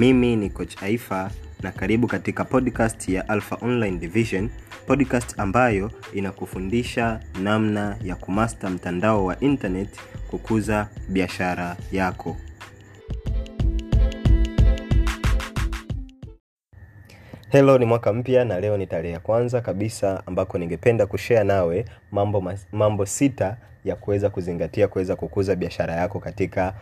mimi ni coach aifa na karibu katika podcast ya alpha online division podcast ambayo inakufundisha namna ya kumasta mtandao wa internet kukuza biashara yako. Helo ni mwaka mpya na leo ni tarehe ya kwanza kabisa ambako ningependa kushare nawe mambo, mambo sita ya kuweza kuzingatia kuweza kukuza biashara yako katika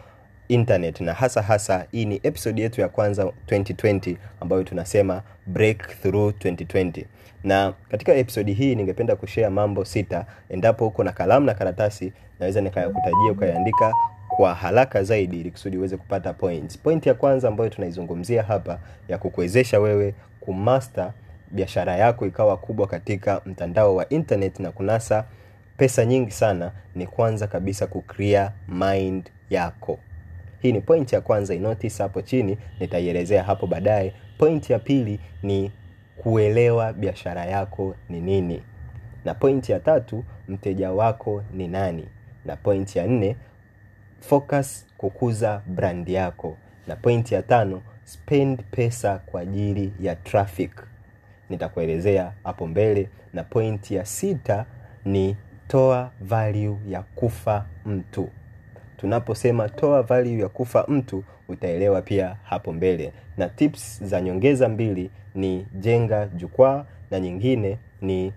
internet. Na hasa hasa hii ni episode yetu ya kwanza 2020 ambayo tunasema breakthrough 2020 na katika episodi hii ningependa kushea mambo sita. Endapo uko na kalamu na karatasi naweza nikayakutajia ukayaandika kwa haraka zaidi ili kusudi uweze kupata points. Point ya kwanza ambayo tunaizungumzia hapa ya kukuwezesha wewe kumaster biashara yako ikawa kubwa katika mtandao wa internet na kunasa pesa nyingi sana ni kwanza kabisa kuclear mind yako hii ni point ya kwanza inotice hapo chini nitaielezea hapo baadaye. Point ya pili ni kuelewa biashara yako ni nini. Na point ya tatu mteja wako ni nani. Na point ya nne focus kukuza brand yako. Na point ya tano spend pesa kwa ajili ya traffic. Nitakuelezea hapo mbele. Na point ya sita ni toa value ya kufa mtu tunaposema toa value ya kufa mtu utaelewa pia hapo mbele. Na tips za nyongeza mbili ni jenga jukwaa na nyingine ni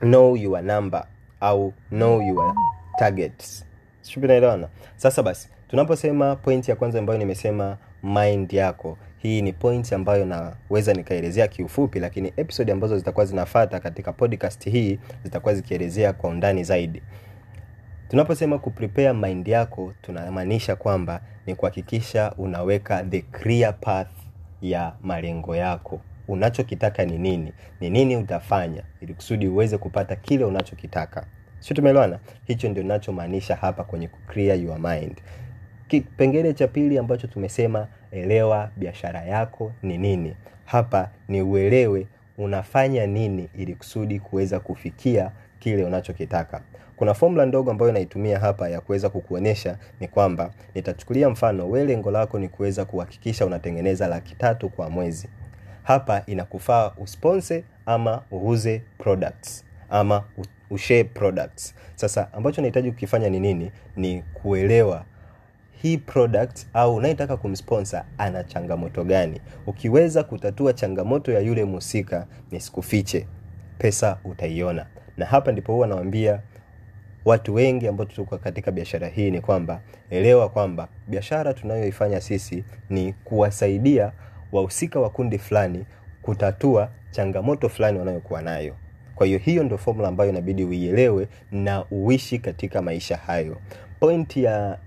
know your number au know your targets. Sijui tunaelewana sasa basi tunaposema point ya kwanza ambayo nimesema mind yako. Hii ni point ambayo naweza nikaelezea kiufupi lakini episode ambazo zitakuwa zinafata katika podcast hii zitakuwa zikielezea kwa undani zaidi tunaposema kuprepare mind yako tunamaanisha kwamba ni kuhakikisha unaweka the clear path ya malengo yako. Unachokitaka ni nini? Ni nini utafanya? Ili kusudi uweze kupata kile unachokitaka. Sio tumeelewana? Hicho ndio ninachomaanisha hapa kwenye clear your mind. Kipengele cha pili ambacho tumesema elewa biashara yako ni nini. Hapa ni uelewe unafanya nini ili kusudi kuweza kufikia kile unachokitaka. Kuna formula ndogo ambayo naitumia hapa ya kuweza kukuonyesha ni kwamba nitachukulia mfano we lengo lako ni kuweza kuhakikisha unatengeneza laki tatu kwa mwezi. Hapa inakufaa usponse ama uuze products ama ushare products. Sasa ambacho nahitaji kukifanya ni nini? Ni kuelewa hii product au unayetaka kumsponsor ana changamoto gani. Ukiweza kutatua changamoto ya yule mhusika nisikufiche. Pesa utaiona na hapa ndipo huwa nawambia watu wengi ambao tuko katika biashara hii ni kwamba elewa kwamba biashara tunayoifanya sisi ni kuwasaidia wahusika wa kundi fulani kutatua changamoto fulani wanayokuwa nayo. Kwa hiyo hiyo ndio formula ambayo inabidi uielewe na uishi katika maisha hayo. Pointi ya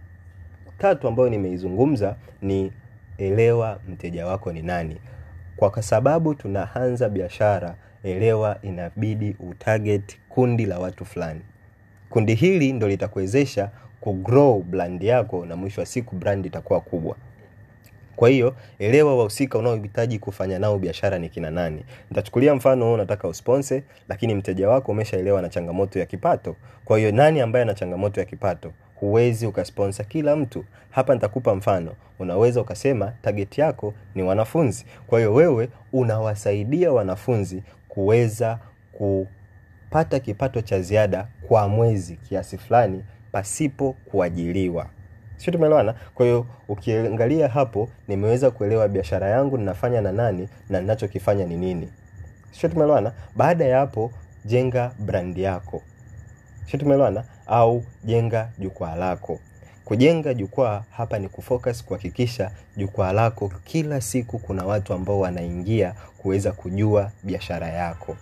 tatu ambayo nimeizungumza ni elewa mteja wako ni nani. Kwa sababu tunaanza biashara elewa inabidi utarget kundi la watu fulani. Kundi hili ndo litakuwezesha kugrow brand yako na mwisho wa siku brand itakuwa kubwa. Kwa hiyo elewa wahusika unaohitaji kufanya nao biashara ni kina nani. Nitachukulia mfano unataka usponse lakini mteja wako umeshaelewa na changamoto ya kipato. Kwa hiyo nani ambaye ana changamoto ya kipato huwezi ukasponsa kila mtu. Hapa nitakupa mfano. Unaweza ukasema target yako ni wanafunzi. Kwa hiyo wewe unawasaidia wanafunzi kuweza kupata kipato cha ziada kwa mwezi kiasi fulani pasipo kuajiliwa sio tumeelewana? Kwa hiyo ukiangalia hapo nimeweza kuelewa biashara yangu ninafanya na nani na ninachokifanya ni nini. Sio tumeelewana? Baada ya hapo jenga brandi yako. Sio tumeelewana au jenga jukwaa lako. Kujenga jukwaa hapa ni kufocus kuhakikisha jukwaa lako kila siku kuna watu ambao wanaingia kuweza kujua biashara yako.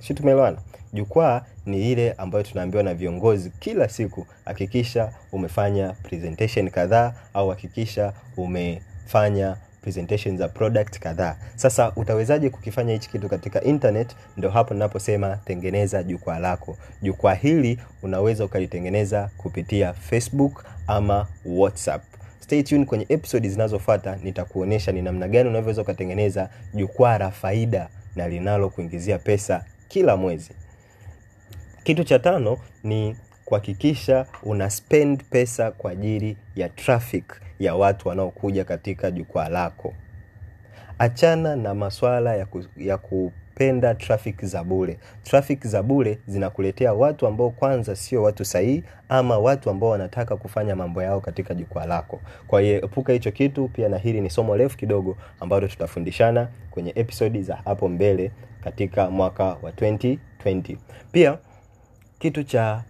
Si tumeelewana? Jukwaa ni ile ambayo tunaambiwa na viongozi kila siku hakikisha umefanya presentation kadhaa au hakikisha umefanya presentation za product kadhaa. Sasa utawezaje kukifanya hichi kitu katika internet? Ndo hapo ninaposema tengeneza jukwaa lako. Jukwaa hili unaweza ukalitengeneza kupitia facebook ama whatsapp. Stay tuned kwenye episodi zinazofuata nitakuonyesha ni namna gani unavyoweza ukatengeneza jukwaa la faida na linalo kuingizia pesa kila mwezi. Kitu cha tano ni kuhakikisha una spend pesa kwa ajili ya traffic ya watu wanaokuja katika jukwaa lako. Achana na maswala ya, ku, ya kupenda traffic za bure. Traffic za bure zinakuletea watu ambao kwanza sio watu sahihi ama watu ambao wanataka kufanya mambo yao katika jukwaa lako. Kwa hiyo epuka hicho kitu. Pia na hili ni somo refu kidogo ambalo tutafundishana kwenye episodi za hapo mbele katika mwaka wa 2020 pia kitu cha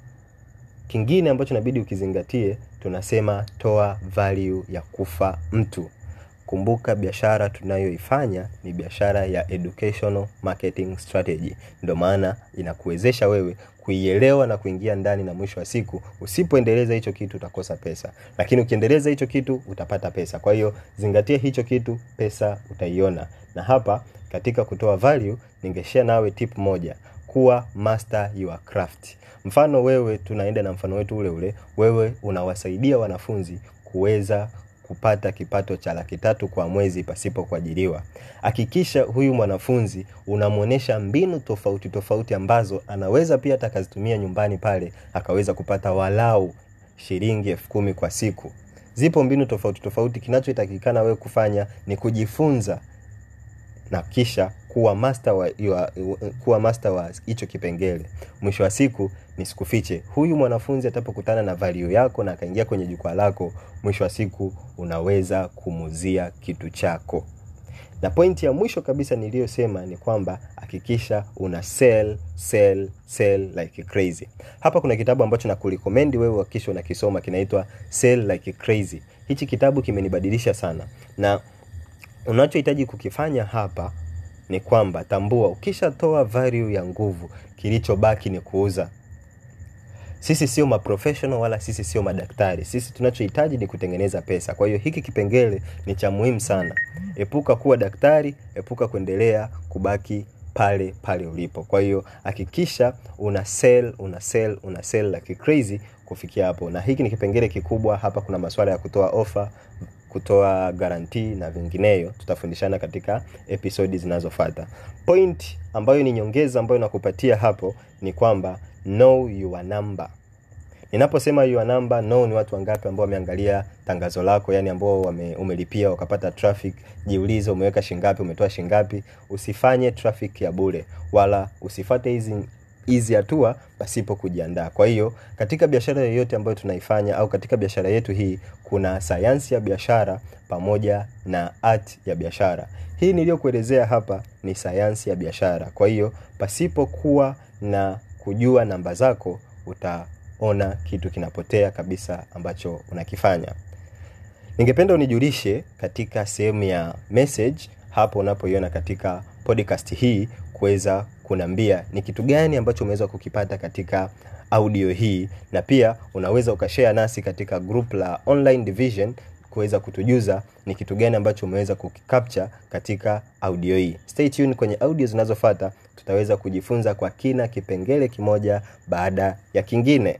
kingine ambacho inabidi ukizingatie tunasema toa value ya kufa mtu. Kumbuka biashara tunayoifanya ni biashara ya educational marketing strategy. Ndio maana inakuwezesha wewe kuielewa na kuingia ndani na mwisho wa siku. Usipoendeleza hicho kitu utakosa pesa. Lakini ukiendeleza hicho kitu utapata pesa. Kwa hiyo zingatia hicho kitu pesa utaiona. Na hapa katika kutoa value ningeshare nawe tip moja kuwa master your craft. Mfano wewe tunaenda na mfano wetu ule ule wewe unawasaidia wanafunzi kuweza kupata kipato cha laki tatu kwa mwezi pasipo kuajiriwa. Hakikisha huyu mwanafunzi unamwonyesha mbinu tofauti tofauti ambazo anaweza pia hata nyumbani pale akaweza kupata walau shilingi elfu kumi kwa siku. Zipo mbinu tofauti tofauti kinachotakikana wewe kufanya ni kujifunza na kisha kuwa master wa hicho kipengele. Mwisho wa siku nisikufiche. Huyu mwanafunzi atapokutana na value yako na akaingia kwenye jukwaa lako mwisho wa siku unaweza kumuzia kitu chako. Na pointi ya mwisho kabisa niliyosema ni kwamba hakikisha una sell sell sell like crazy. Hapa kuna kitabu ambacho nakurekomendi wewe hakikisha unakisoma kinaitwa sell like crazy. Hichi kitabu kimenibadilisha sana. Na unachohitaji kukifanya hapa ni kwamba tambua ukishatoa value ya nguvu kilichobaki ni kuuza. Sisi sio maprofessional wala sisi sio madaktari sisi tunachohitaji ni kutengeneza pesa. Kwa hiyo hiki kipengele ni cha muhimu sana. Epuka kuwa daktari epuka kuendelea kubaki pale pale ulipo. Kwa hiyo hakikisha una sell una sell una sell like crazy kufikia hapo. Na hiki ni kipengele kikubwa. Hapa kuna masuala ya kutoa ofa kutoa garantii na vingineyo tutafundishana katika episodi zinazofata point ambayo ni nyongeza ambayo nakupatia hapo ni kwamba know your number. Ninaposema your number ni watu wangapi ambao wameangalia tangazo lako yani ambao umelipia wakapata traffic jiulize umeweka shingapi umetoa shingapi. Usifanye traffic ya bure wala usifate hizi hizi hatua pasipo kujiandaa. Kwa hiyo katika biashara yoyote ambayo tunaifanya au katika biashara yetu hii kuna sayansi ya biashara pamoja na art ya biashara. Hii niliyokuelezea hapa ni sayansi ya biashara. Kwa hiyo pasipokuwa na kujua namba zako utaona kitu kinapotea kabisa ambacho unakifanya. Ningependa unijulishe katika sehemu ya message hapo unapoiona katika podcast hii kuweza kunambia ni kitu gani ambacho umeweza kukipata katika audio hii. Na pia unaweza ukashare nasi katika group la online division kuweza kutujuza ni kitu gani ambacho umeweza kukicapture katika audio hii. Stay tuned kwenye audio zinazofata tutaweza kujifunza kwa kina kipengele kimoja baada ya kingine